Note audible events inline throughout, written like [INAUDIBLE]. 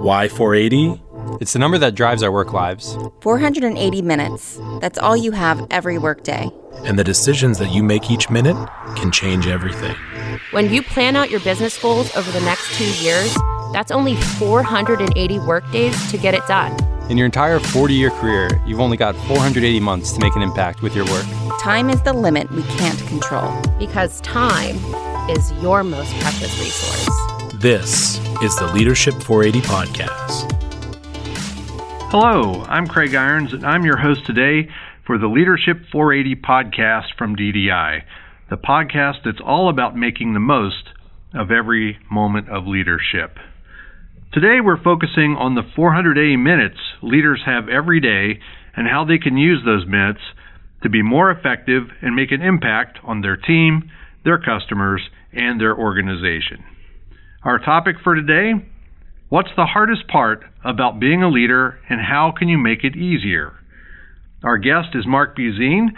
Why 480? It's the number that drives our work lives. 480 minutes. That's all you have every workday. And the decisions that you make each minute can change everything. When you plan out your business goals over the next two years, that's only 480 workdays to get it done. In your entire 40 year career, you've only got 480 months to make an impact with your work. Time is the limit we can't control. Because time is your most precious resource. This is the Leadership 480 Podcast. Hello, I'm Craig Irons, and I'm your host today for the Leadership 480 Podcast from DDI, the podcast that's all about making the most of every moment of leadership. Today, we're focusing on the 480 minutes leaders have every day and how they can use those minutes to be more effective and make an impact on their team, their customers, and their organization. Our topic for today What's the hardest part about being a leader and how can you make it easier? Our guest is Mark Busine,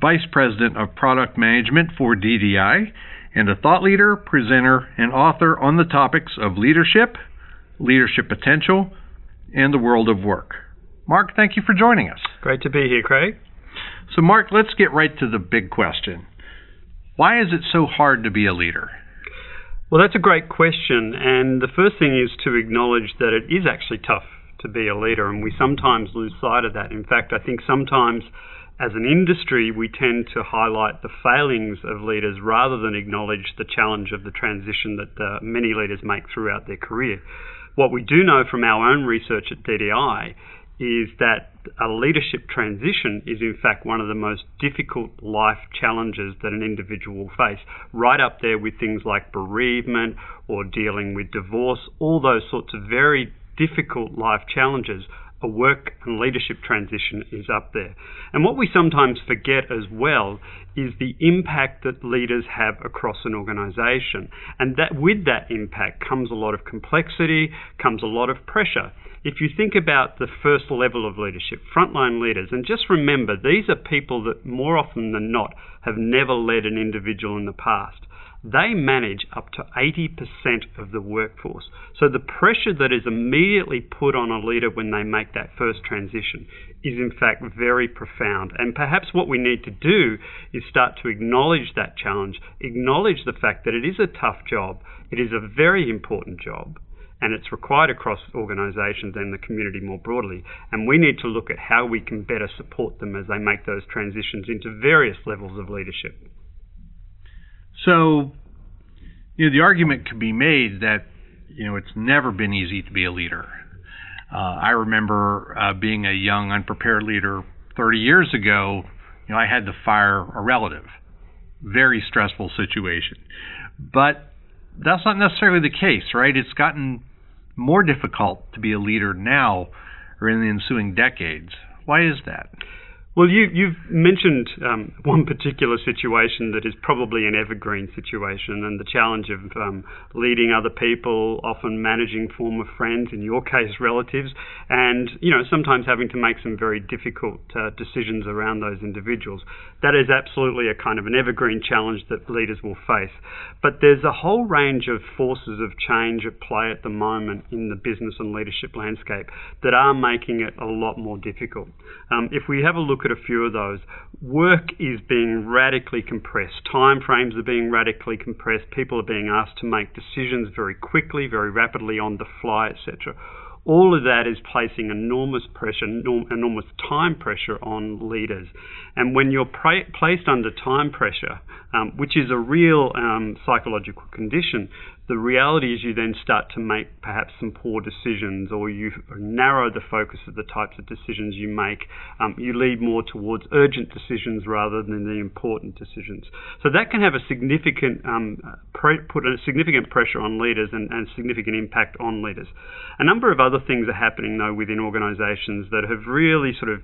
Vice President of Product Management for DDI, and a thought leader, presenter, and author on the topics of leadership, leadership potential, and the world of work. Mark, thank you for joining us. Great to be here, Craig. So, Mark, let's get right to the big question. Why is it so hard to be a leader? Well, that's a great question. And the first thing is to acknowledge that it is actually tough to be a leader, and we sometimes lose sight of that. In fact, I think sometimes as an industry, we tend to highlight the failings of leaders rather than acknowledge the challenge of the transition that uh, many leaders make throughout their career. What we do know from our own research at DDI is that a leadership transition is in fact one of the most difficult life challenges that an individual will face, right up there with things like bereavement or dealing with divorce, all those sorts of very difficult life challenges. A work and leadership transition is up there. And what we sometimes forget as well is the impact that leaders have across an organization. And that with that impact comes a lot of complexity, comes a lot of pressure if you think about the first level of leadership, frontline leaders, and just remember these are people that more often than not have never led an individual in the past. They manage up to 80% of the workforce. So the pressure that is immediately put on a leader when they make that first transition is in fact very profound. And perhaps what we need to do is start to acknowledge that challenge, acknowledge the fact that it is a tough job, it is a very important job, and it's required across organisations and the community more broadly. And we need to look at how we can better support them as they make those transitions into various levels of leadership. So, you know, the argument could be made that you know it's never been easy to be a leader. Uh, I remember uh, being a young, unprepared leader 30 years ago. You know, I had to fire a relative. Very stressful situation. But that's not necessarily the case, right? It's gotten more difficult to be a leader now or in the ensuing decades. Why is that? Well, you, you've mentioned um, one particular situation that is probably an evergreen situation, and the challenge of um, leading other people, often managing former friends, in your case, relatives, and you know sometimes having to make some very difficult uh, decisions around those individuals. That is absolutely a kind of an evergreen challenge that leaders will face. But there's a whole range of forces of change at play at the moment in the business and leadership landscape that are making it a lot more difficult. Um, if we have a look at a few of those. Work is being radically compressed. Time frames are being radically compressed. People are being asked to make decisions very quickly, very rapidly on the fly, etc. All of that is placing enormous pressure, enormous time pressure on leaders. And when you're pra- placed under time pressure, um, which is a real um, psychological condition, the reality is you then start to make perhaps some poor decisions or you narrow the focus of the types of decisions you make. Um, you lead more towards urgent decisions rather than the important decisions. So that can have a significant um, pre- put a significant pressure on leaders and, and significant impact on leaders. A number of other things are happening though within organisations that have really sort of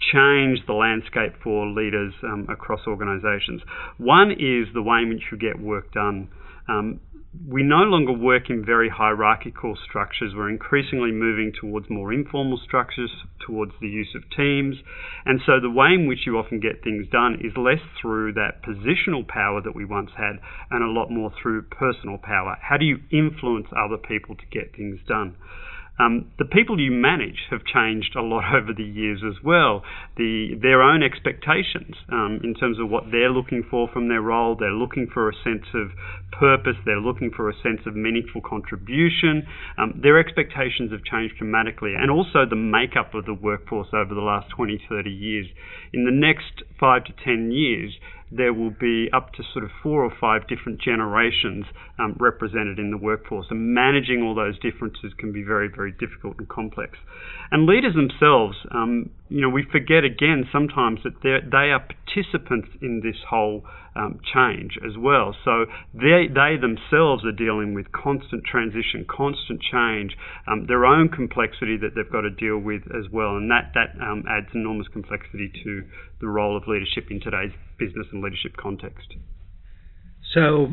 changed the landscape for leaders um, across organisations. One is the way in which you get work done. Um, we no longer work in very hierarchical structures. We're increasingly moving towards more informal structures, towards the use of teams. And so the way in which you often get things done is less through that positional power that we once had and a lot more through personal power. How do you influence other people to get things done? Um, the people you manage have changed a lot [LAUGHS] over the years as well. The, their own expectations um, in terms of what they're looking for from their role, they're looking for a sense of purpose, they're looking for a sense of meaningful contribution. Um, their expectations have changed dramatically, and also the makeup of the workforce over the last 20, 30 years. In the next five to 10 years, there will be up to sort of four or five different generations um, represented in the workforce, and managing all those differences can be very, very difficult and complex. And leaders themselves, um, you know, we forget again sometimes that they are participants in this whole um, change as well. So they, they themselves are dealing with constant transition, constant change, um, their own complexity that they've got to deal with as well, and that that um, adds enormous complexity to the role of leadership in today's business and leadership context. So,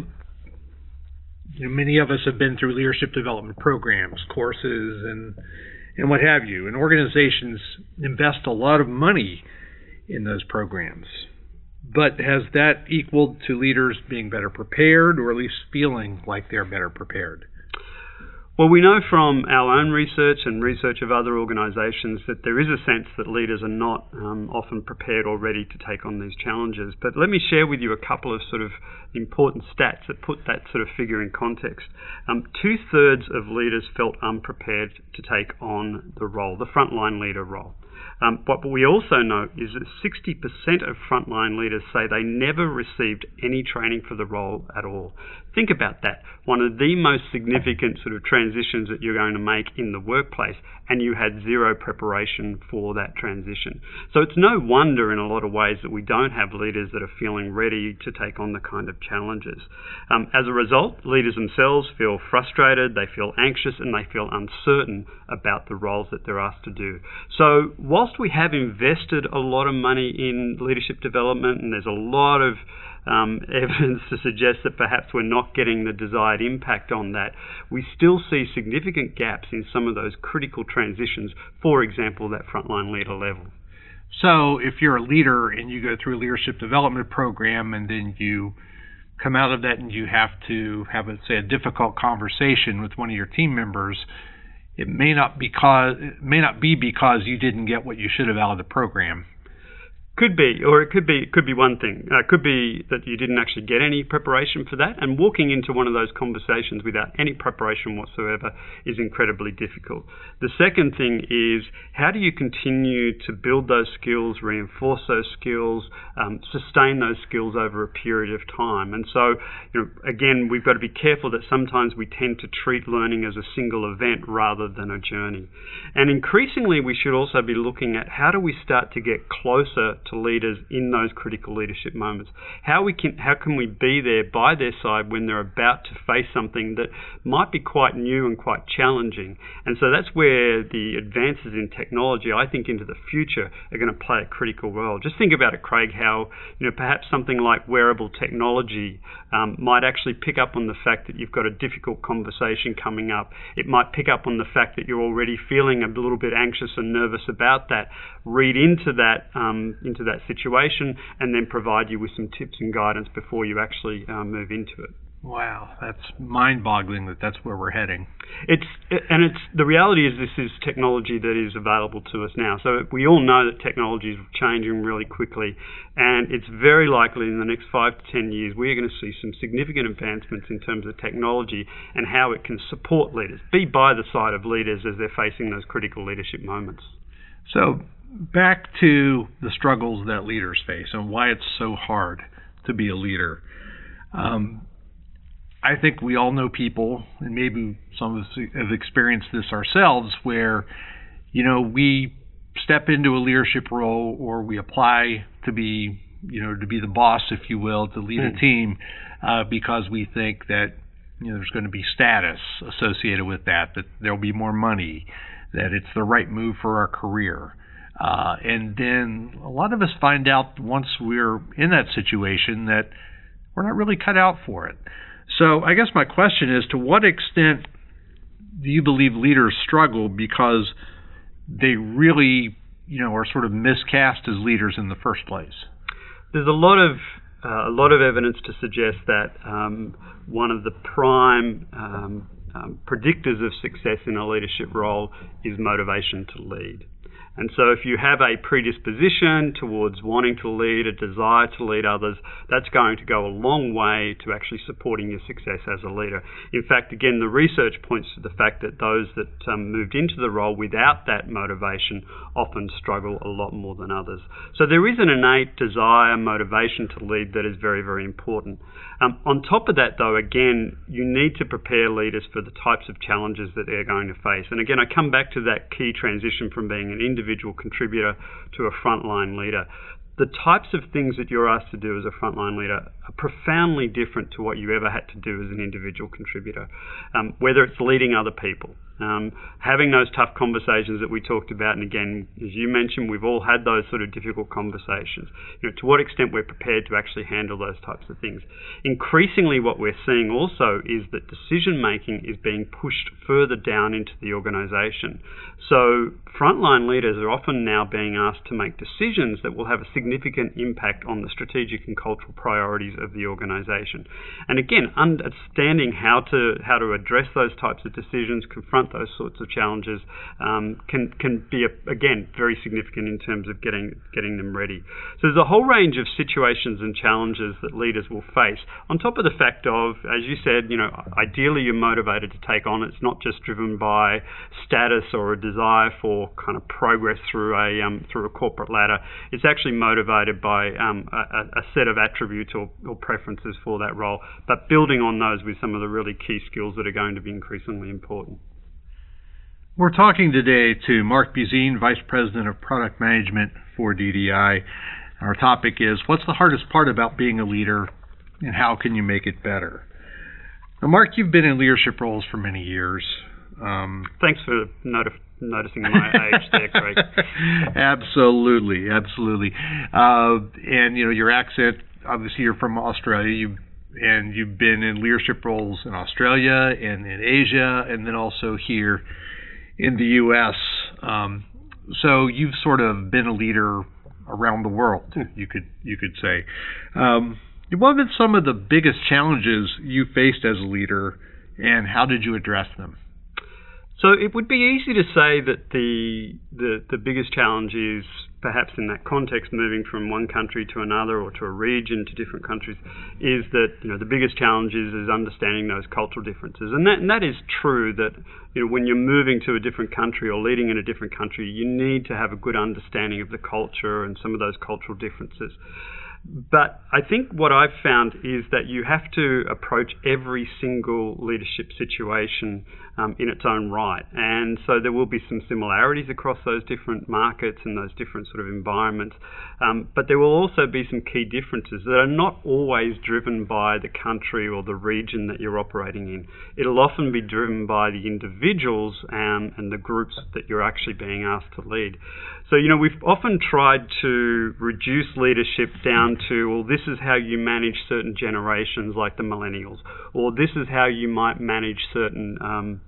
you know, many of us have been through leadership development programs, courses, and and what have you. And organizations invest a lot of money in those programs. But has that equaled to leaders being better prepared or at least feeling like they're better prepared? Well, we know from our own research and research of other organisations that there is a sense that leaders are not um, often prepared or ready to take on these challenges. But let me share with you a couple of sort of important stats that put that sort of figure in context. Um, Two thirds of leaders felt unprepared to take on the role, the frontline leader role. Um, what we also know is that 60% of frontline leaders say they never received any training for the role at all. Think about that. One of the most significant sort of transitions that you're going to make in the workplace, and you had zero preparation for that transition. So it's no wonder in a lot of ways that we don't have leaders that are feeling ready to take on the kind of challenges. Um, as a result, leaders themselves feel frustrated, they feel anxious, and they feel uncertain about the roles that they're asked to do. So whilst we have invested a lot of money in leadership development, and there's a lot of um, [LAUGHS] evidence to suggest that perhaps we're not getting the desired impact on that, we still see significant gaps in some of those critical transitions, for example, that frontline leader level. So, if you're a leader and you go through a leadership development program and then you come out of that and you have to have, a, say, a difficult conversation with one of your team members, it may not because it may not be because you didn't get what you should have out of the program. Could be, or it could be, it could be one thing. Uh, it could be that you didn't actually get any preparation for that, and walking into one of those conversations without any preparation whatsoever is incredibly difficult. The second thing is how do you continue to build those skills, reinforce those skills, um, sustain those skills over a period of time? And so, you know, again, we've got to be careful that sometimes we tend to treat learning as a single event rather than a journey. And increasingly, we should also be looking at how do we start to get closer to leaders in those critical leadership moments. How we can how can we be there by their side when they're about to face something that might be quite new and quite challenging. And so that's where the advances in technology, I think, into the future are going to play a critical role. Just think about it, Craig, how you know perhaps something like wearable technology um, might actually pick up on the fact that you've got a difficult conversation coming up. It might pick up on the fact that you're already feeling a little bit anxious and nervous about that. Read into that um, into that situation and then provide you with some tips and guidance before you actually uh, move into it. Wow, that's mind-boggling that that's where we're heading. It's and it's the reality is this is technology that is available to us now. So we all know that technology is changing really quickly, and it's very likely in the next five to ten years we're going to see some significant advancements in terms of technology and how it can support leaders, be by the side of leaders as they're facing those critical leadership moments. So back to the struggles that leaders face and why it's so hard to be a leader. Um, I think we all know people, and maybe some of us have experienced this ourselves, where you know we step into a leadership role or we apply to be you know to be the boss, if you will, to lead mm. a hmm. team uh, because we think that you know there's going to be status associated with that, that there'll be more money, that it's the right move for our career. Uh, and then a lot of us find out once we're in that situation that we're not really cut out for it. So I guess my question is to what extent do you believe leaders struggle because they really, you know, are sort of miscast as leaders in the first place? There's a lot of uh, a lot of evidence to suggest that um, one of the prime um, um, predictors of success in a leadership role is motivation to lead. And so, if you have a predisposition towards wanting to lead, a desire to lead others, that's going to go a long way to actually supporting your success as a leader. In fact, again, the research points to the fact that those that um, moved into the role without that motivation often struggle a lot more than others. So, there is an innate desire, motivation to lead that is very, very important. Um, on top of that, though, again, you need to prepare leaders for the types of challenges that they're going to face. And again, I come back to that key transition from being an individual contributor to a frontline leader. The types of things that you're asked to do as a frontline leader are profoundly different to what you ever had to do as an individual contributor. Um, whether it's leading other people, um, having those tough conversations that we talked about, and again, as you mentioned, we've all had those sort of difficult conversations. You know, to what extent we're prepared to actually handle those types of things. Increasingly, what we're seeing also is that decision making is being pushed further down into the organisation. So, frontline leaders are often now being asked to make decisions that will have a significant impact on the strategic and cultural priorities of the organisation. And again, understanding how to how to address those types of decisions, confront those sorts of challenges um, can can be again very significant in terms of getting getting them ready. So there's a whole range of situations and challenges that leaders will face. On top of the fact of, as you said, you know, ideally you're motivated to take on. It's not just driven by status or a desire for kind of progress through a um, through a corporate ladder. It's actually motivated by um, a, a, set of attributes or, or preferences for that role, but building on those with some of the really key skills that are going to be increasingly important. We're talking today to Mark Busine, Vice President of Product Management for DDI. Our topic is What's the hardest part about being a leader and how can you make it better? Now, Mark, you've been in leadership roles for many years. Um, Thanks for noticing my age there, [LAUGHS] Craig. absolutely, absolutely. Uh, and you know your accent. Obviously, you're from Australia. You and you've been in leadership roles in Australia and in Asia, and then also here in the U.S. Um, so you've sort of been a leader around the world. Hmm. You could you could say. Um, what have been some of the biggest challenges you faced as a leader, and how did you address them? So it would be easy to say that the the, the biggest challenge is perhaps in that context, moving from one country to another or to a region to different countries, is that you know the biggest challenge is, is understanding those cultural differences, and that and that is true. That you know when you're moving to a different country or leading in a different country, you need to have a good understanding of the culture and some of those cultural differences. But I think what I've found is that you have to approach every single leadership situation um, in its own right. And so there will be some similarities across those different markets and those different sort of environments. Um, but there will also be some key differences that are not always driven by the country or the region that you're operating in. It'll often be driven by the individuals um, and the groups that you're actually being asked to lead. So, you know, we've often tried to reduce leadership down to, well, this is how you manage certain generations like the millennials, or this is how you might manage certain um,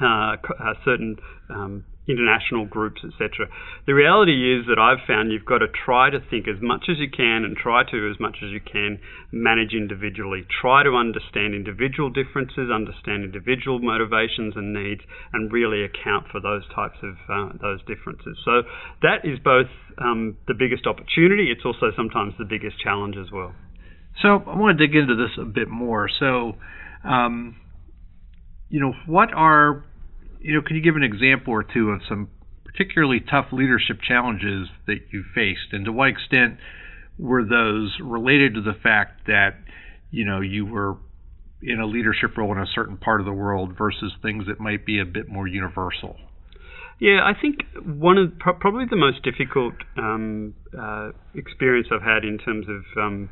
uh, uh, certain um, international groups, etc. The reality is that I've found you've got to try to think as much as you can and try to, as much as you can, manage individually. Try to understand individual differences, understand individual motivations and needs, and really account for those types of uh, those differences. So that is both um, the biggest opportunity. It's also sometimes the biggest challenge as well. So I want to dig into this a bit more. So. Um, you know, what are you know, can you give an example or two of some particularly tough leadership challenges that you faced, and to what extent were those related to the fact that you know you were in a leadership role in a certain part of the world versus things that might be a bit more universal? Yeah, I think one of probably the most difficult um, uh, experience I've had in terms of um,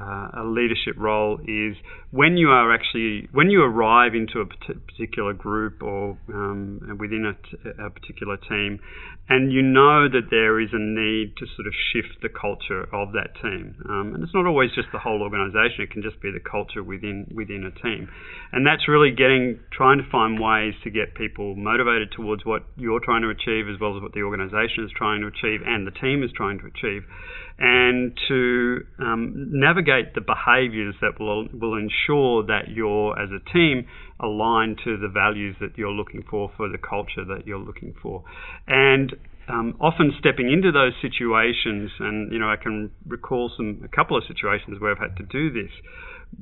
uh, a leadership role is when you are actually when you arrive into a particular group or um, within a, t- a particular team, and you know that there is a need to sort of shift the culture of that team. Um, and it's not always just the whole organisation; it can just be the culture within within a team. And that's really getting trying to find ways to get people motivated towards what you're trying to achieve, as well as what the organisation is trying to achieve and the team is trying to achieve and to um, navigate the behaviours that will will ensure that you're as a team aligned to the values that you're looking for for the culture that you're looking for, and um, often stepping into those situations, and you know I can recall some a couple of situations where I've had to do this,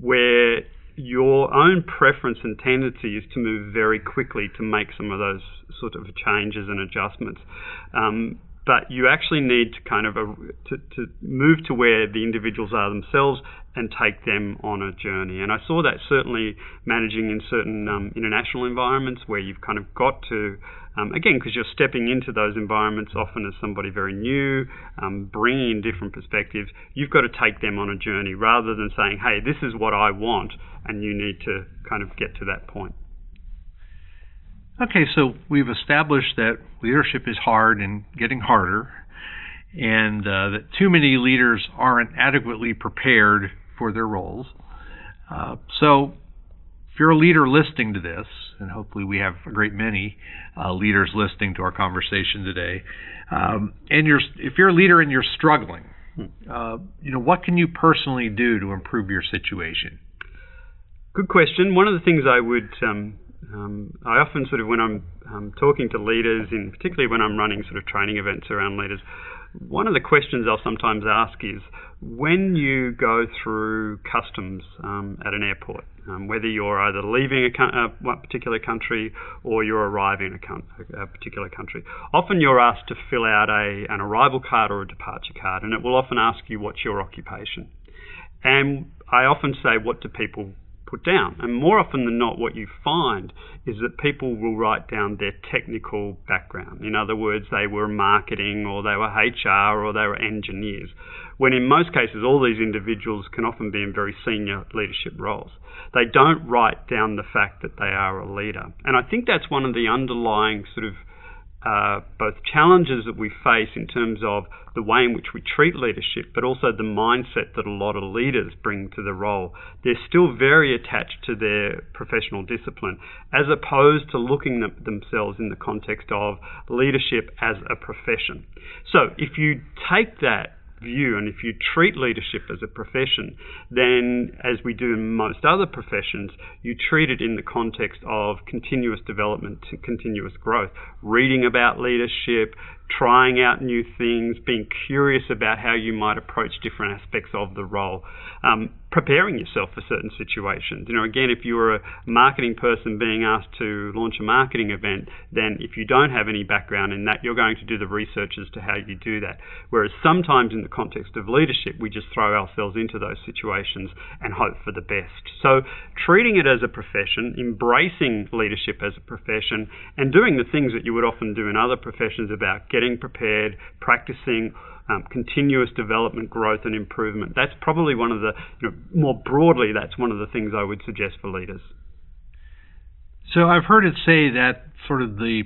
where your own preference and tendency is to move very quickly to make some of those sort of changes and adjustments. Um, but you actually need to kind of uh, to, to move to where the individuals are themselves and take them on a journey. And I saw that certainly managing in certain um, international environments where you've kind of got to um, again, because you're stepping into those environments often as somebody very new, um, bringing in different perspectives, you've got to take them on a journey rather than saying, hey, this is what I want, and you need to kind of get to that point. Okay, so we've established that leadership is hard and getting harder, and uh, that too many leaders aren't adequately prepared for their roles. Uh, so, if you're a leader listening to this, and hopefully we have a great many uh, leaders listening to our conversation today, um, and you're if you're a leader and you're struggling, uh, you know what can you personally do to improve your situation? Good question. One of the things I would um, um, I often sort of when I'm um, talking to leaders, and particularly when I'm running sort of training events around leaders, one of the questions I'll sometimes ask is when you go through customs um, at an airport, um, whether you're either leaving a, a, particular country or you're arriving a, a, particular country, often you're asked to fill out a, an arrival card or a departure card, and it will often ask you what's your occupation. And I often say, what do people put down. And more often than not, what you find is that people will write down their technical background. In other words, they were marketing or they were HR or they were engineers. When in most cases, all these individuals can often be in very senior leadership roles. They don't write down the fact that they are a leader. And I think that's one of the underlying sort of uh, both challenges that we face in terms of the way in which we treat leadership, but also the mindset that a lot of leaders bring to the role. They're still very attached to their professional discipline, as opposed to looking at themselves in the context of leadership as a profession. So if you take that view. And if you treat leadership as a profession, then as we do in most other professions, you treat it in the context of continuous development continuous growth. Reading about leadership, trying out new things, being curious about how you might approach different aspects of the role, um, preparing yourself for certain situations. You know, again, if you're a marketing person being asked to launch a marketing event, then if you don't have any background in that, you're going to do the research as to how you do that. Whereas sometimes in the context of leadership, we just throw ourselves into those situations and hope for the best. So treating it as a profession, embracing leadership as a profession, and doing the things that you would often do in other professions about getting getting prepared, practicing um, continuous development, growth, and improvement. That's probably one of the, you know, more broadly, that's one of the things I would suggest for leaders. So I've heard it say that sort of the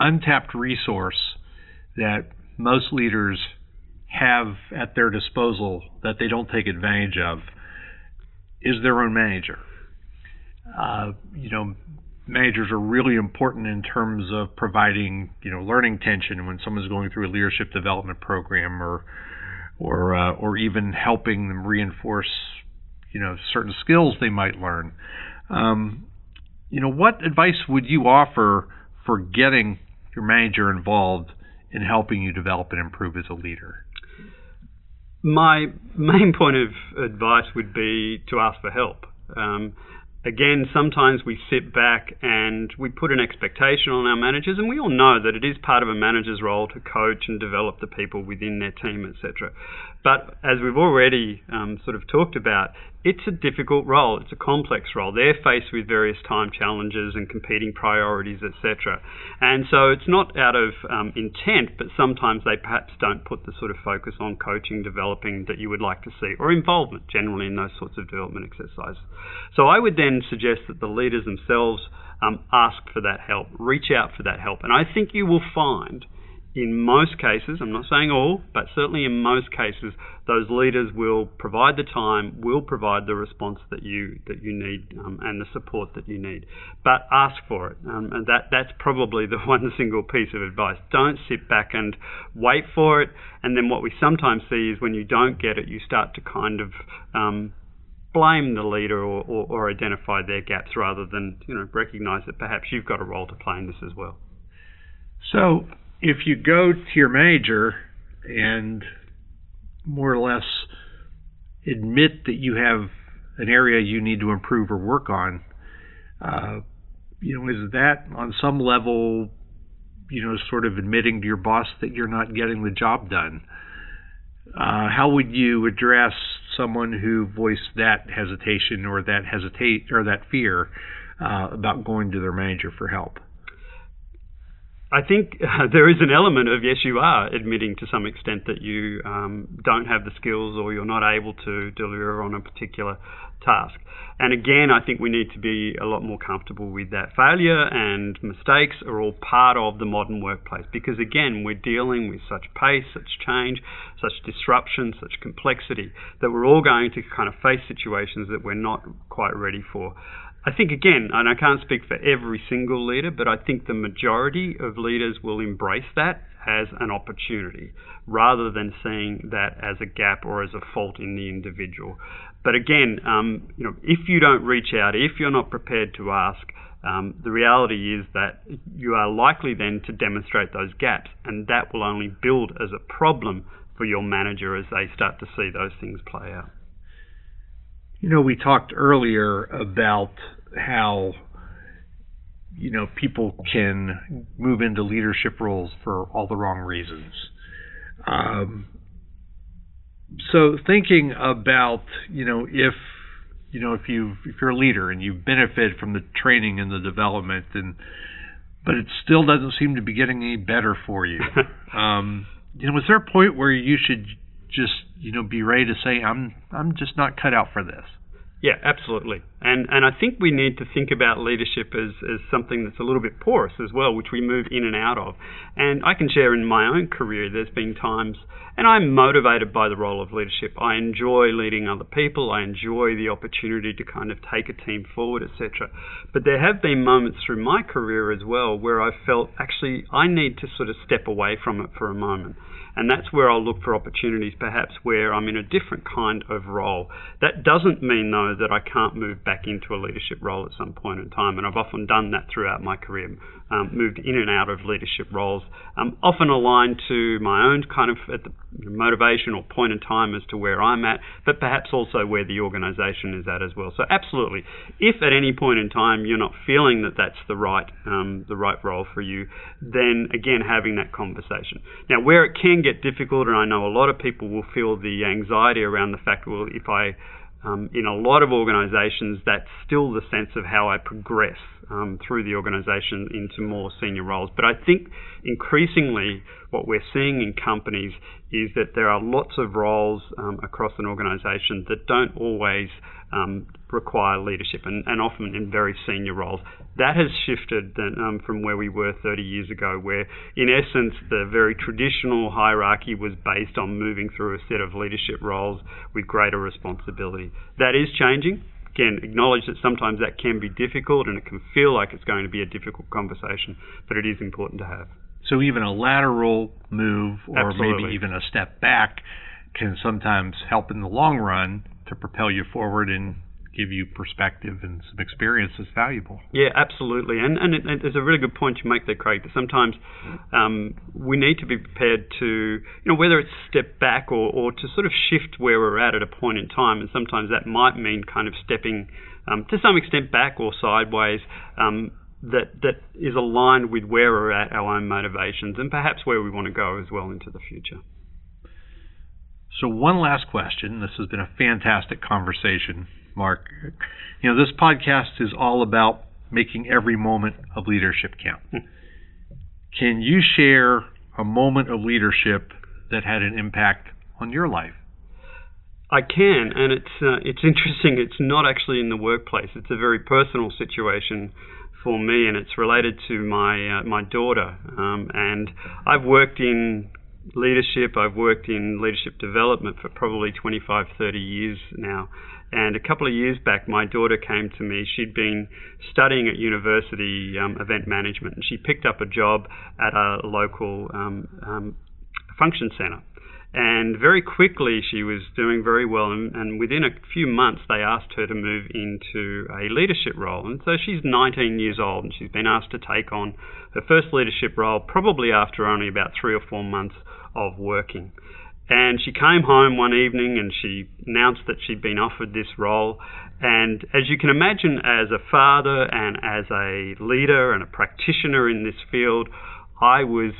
untapped resource that most leaders have at their disposal that they don't take advantage of is their own manager. Uh, you know, managers are really important in terms of providing you know learning tension when someone's going through a leadership development program or or uh, or even helping them reinforce you know certain skills they might learn. Um, you know what advice would you offer for getting your manager involved in helping you develop and improve as a leader? My main point of advice would be to ask for help. Um, again, sometimes we sit back and we put an expectation on our managers, and we all know that it is part of a manager's role to coach and develop the people within their team, etc. But as we've already um, sort of talked about, it's a difficult role. It's a complex role. They're faced with various time challenges and competing priorities, etc. And so it's not out of um, intent, but sometimes they perhaps don't put the sort of focus on coaching, developing that you would like to see, or involvement generally in those sorts of development exercises. So I would then suggest that the leaders themselves um, ask for that help, reach out for that help, and I think you will find in most cases, I'm not saying all, but certainly in most cases, those leaders will provide the time, will provide the response that you that you need um, and the support that you need. But ask for it, um, and that that's probably the [LAUGHS] one single piece of advice. Don't sit back and wait for it, and then what we sometimes see is when you don't get it, you start to kind of um, blame the leader or, or, or identify their gaps rather than you know recognize that perhaps you've got a role to play in this as well. So if you go to your manager and more or less admit that you have an area you need to improve or work on, uh, you know, is that on some level, you know, sort of admitting to your boss that you're not getting the job done? Uh, how would you address someone who voiced that hesitation or that hesitate or that fear uh, about going to their manager for help? I think uh, [LAUGHS] there is an element of yes, you are admitting to some extent that you um, don't have the skills or you're not able to deliver on a particular task. And again, I think we need to be a lot more comfortable with that. Failure and mistakes are all part of the modern workplace because, again, we're dealing with such pace, such change, such disruption, such complexity that we're all going to kind of face situations that we're not quite ready for. I think again, and I can't speak for every single leader, but I think the majority of leaders will embrace that as an opportunity rather than seeing that as a gap or as a fault in the individual. But again, um, you know, if you don't reach out, if you're not prepared to ask, um, the reality is that you are likely then to demonstrate those gaps, and that will only build as a problem for your manager as they start to see those things play out. You know, we talked earlier about how you know people can move into leadership roles for all the wrong reasons. Um, so thinking about you know if you know if you if you're a leader and you benefit from the training and the development and but it still doesn't seem to be getting any better for you. [LAUGHS] um, you know, is there a point where you should just you know be ready to say I'm I'm just not cut out for this? Yeah, absolutely. And and I think we need to think about leadership as, as something that's a little bit porous as well, which we move in and out of. And I can share in my own career, there's been times, and I'm motivated by the role of leadership. I enjoy leading other people. I enjoy the opportunity to kind of take a team forward, etc. But there have been moments through my career as well where I felt actually I need to sort of step away from it for a moment. And that's where I'll look for opportunities, perhaps where I'm in a different kind of role. That doesn't mean, though, that I can't move back into a leadership role at some point in time. And I've often done that throughout my career, um, moved in and out of leadership roles, um, often aligned to my own kind of motivation or point in time as to where I'm at, but perhaps also where the organisation is at as well. So absolutely, if at any point in time you're not feeling that that's the right um, the right role for you, then again having that conversation. Now where it can get difficult, and I know a lot of people will feel the anxiety around the fact, well, if I um, in a lot of organisations, that's still the sense of how I progress um, through the organisation into more senior roles. But I think increasingly what we're seeing in companies is that there are lots of roles um, across an organisation that don't always um, require leadership and, and, often in very senior roles. That has shifted um, from where we were 30 years ago, where in essence the very traditional hierarchy was based on moving through a set of leadership roles with greater responsibility. That is changing. Again, acknowledge that sometimes that can be difficult and it can feel like it's going to be a difficult conversation, but it is important to have. So even a lateral move or Absolutely. maybe even a step back can sometimes help in the long run to propel you forward and give you perspective and some experience that's valuable. Yeah, absolutely. And and, it, and there's a really good point you make there, Craig. That sometimes um, we need to be prepared to, you know, whether it's step back or, or to sort of shift where we're at at a point in time. And sometimes that might mean kind of stepping um, to some extent back or sideways. Um, that that is aligned with where we're at, our own motivations, and perhaps where we want to go as well into the future. So one last question. This has been a fantastic conversation, Mark. You know, this podcast is all about making every moment of leadership count. Can you share a moment of leadership that had an impact on your life? I can, and it's uh, it's interesting. It's not actually in the workplace. It's a very personal situation for me, and it's related to my uh, my daughter. Um, and I've worked in leadership. I've worked in leadership development for probably 25, 30 years now. And a couple of years back, my daughter came to me. She'd been studying at university um, event management, and she picked up a job at a local um, um, function center. And very quickly, she was doing very well. And, and, within a few months, they asked her to move into a leadership role. And so she's 19 years old, and she's been asked to take on her first leadership role, probably after only about three or four months of working. And she came home one evening and she announced that she'd been offered this role. And as you can imagine, as a father and as a leader and a practitioner in this field, I was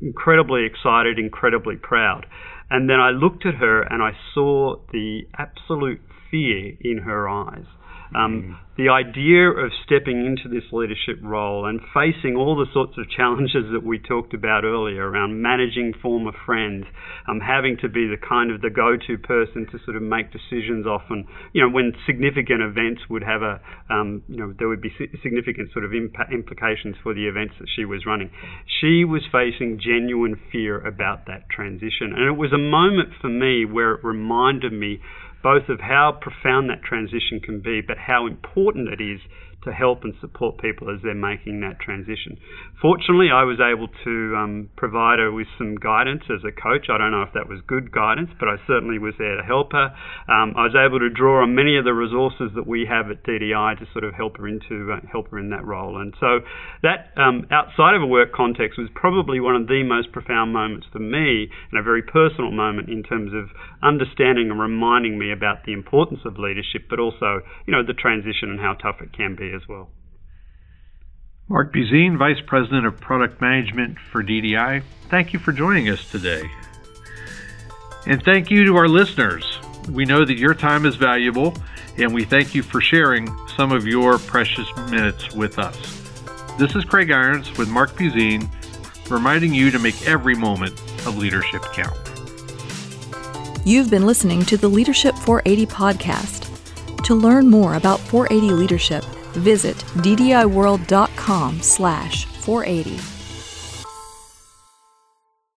incredibly excited, incredibly proud. And then I looked at her and I saw the absolute fear in her eyes. Um, mm. The idea of stepping into this leadership role and facing all the sorts of [LAUGHS] challenges that we talked about earlier around managing former friends, um, having to be the kind of the go-to person to sort of make decisions often, you know, when significant events would have a, um, you know, there would be significant sort of impa- implications for the events that she was running. She was facing genuine fear about that transition. And it was a moment for me where it reminded me both of how profound that transition can be, but how important it is to help and support people as they're making that transition. Fortunately, I was able to um, provide her with some guidance as a coach. I don't know if that was good guidance, but I certainly was there to help her. Um, I was able to draw on many of the resources that we have at DDI to sort of help her into uh, help her in that role. And so that um, outside of a work context was probably one of the most profound moments for me, and a very personal moment in terms of understanding and reminding me about the importance of leadership, but also you know the transition and how tough it can be as well. Mark Busine, Vice President of Product Management for DDI, thank you for joining us today. And thank you to our listeners. We know that your time is valuable, and we thank you for sharing some of your precious minutes with us. This is Craig Irons with Mark Busine, reminding you to make every moment of leadership count. You've been listening to the Leadership 480 podcast. To learn more about 480 leadership, visit ddiworld.com slash 480.